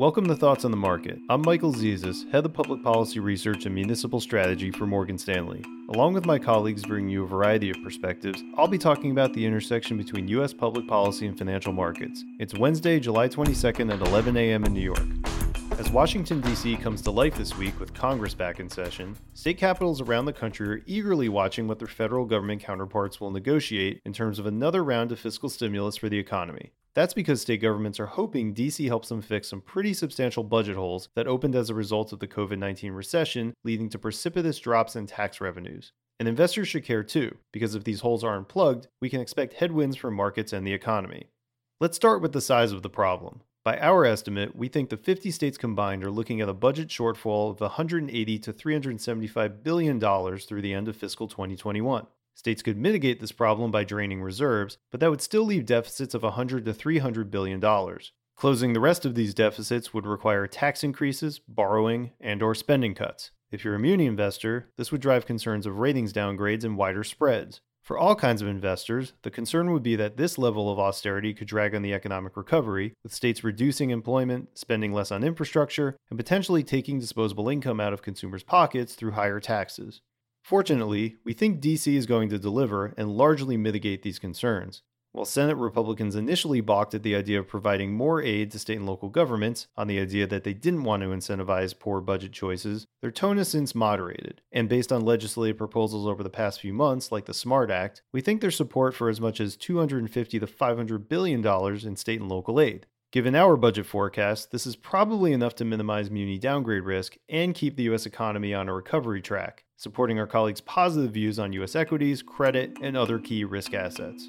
Welcome to Thoughts on the Market. I'm Michael Zezas, Head of Public Policy Research and Municipal Strategy for Morgan Stanley. Along with my colleagues bringing you a variety of perspectives, I'll be talking about the intersection between U.S. public policy and financial markets. It's Wednesday, July 22nd at 11 a.m. in New York. As Washington, D.C. comes to life this week with Congress back in session, state capitals around the country are eagerly watching what their federal government counterparts will negotiate in terms of another round of fiscal stimulus for the economy. That's because state governments are hoping DC helps them fix some pretty substantial budget holes that opened as a result of the COVID 19 recession, leading to precipitous drops in tax revenues. And investors should care too, because if these holes aren't plugged, we can expect headwinds for markets and the economy. Let's start with the size of the problem. By our estimate, we think the 50 states combined are looking at a budget shortfall of 180 to 375 billion dollars through the end of fiscal 2021. States could mitigate this problem by draining reserves, but that would still leave deficits of 100 to 300 billion dollars. Closing the rest of these deficits would require tax increases, borrowing, and or spending cuts. If you're a muni investor, this would drive concerns of ratings downgrades and wider spreads. For all kinds of investors, the concern would be that this level of austerity could drag on the economic recovery, with states reducing employment, spending less on infrastructure, and potentially taking disposable income out of consumers' pockets through higher taxes. Fortunately, we think DC is going to deliver and largely mitigate these concerns. While Senate Republicans initially balked at the idea of providing more aid to state and local governments on the idea that they didn't want to incentivize poor budget choices, their tone has since moderated. And based on legislative proposals over the past few months, like the SMART Act, we think their support for as much as 250 to 500 billion dollars in state and local aid. Given our budget forecast, this is probably enough to minimize muni downgrade risk and keep the US economy on a recovery track, supporting our colleagues' positive views on US equities, credit, and other key risk assets.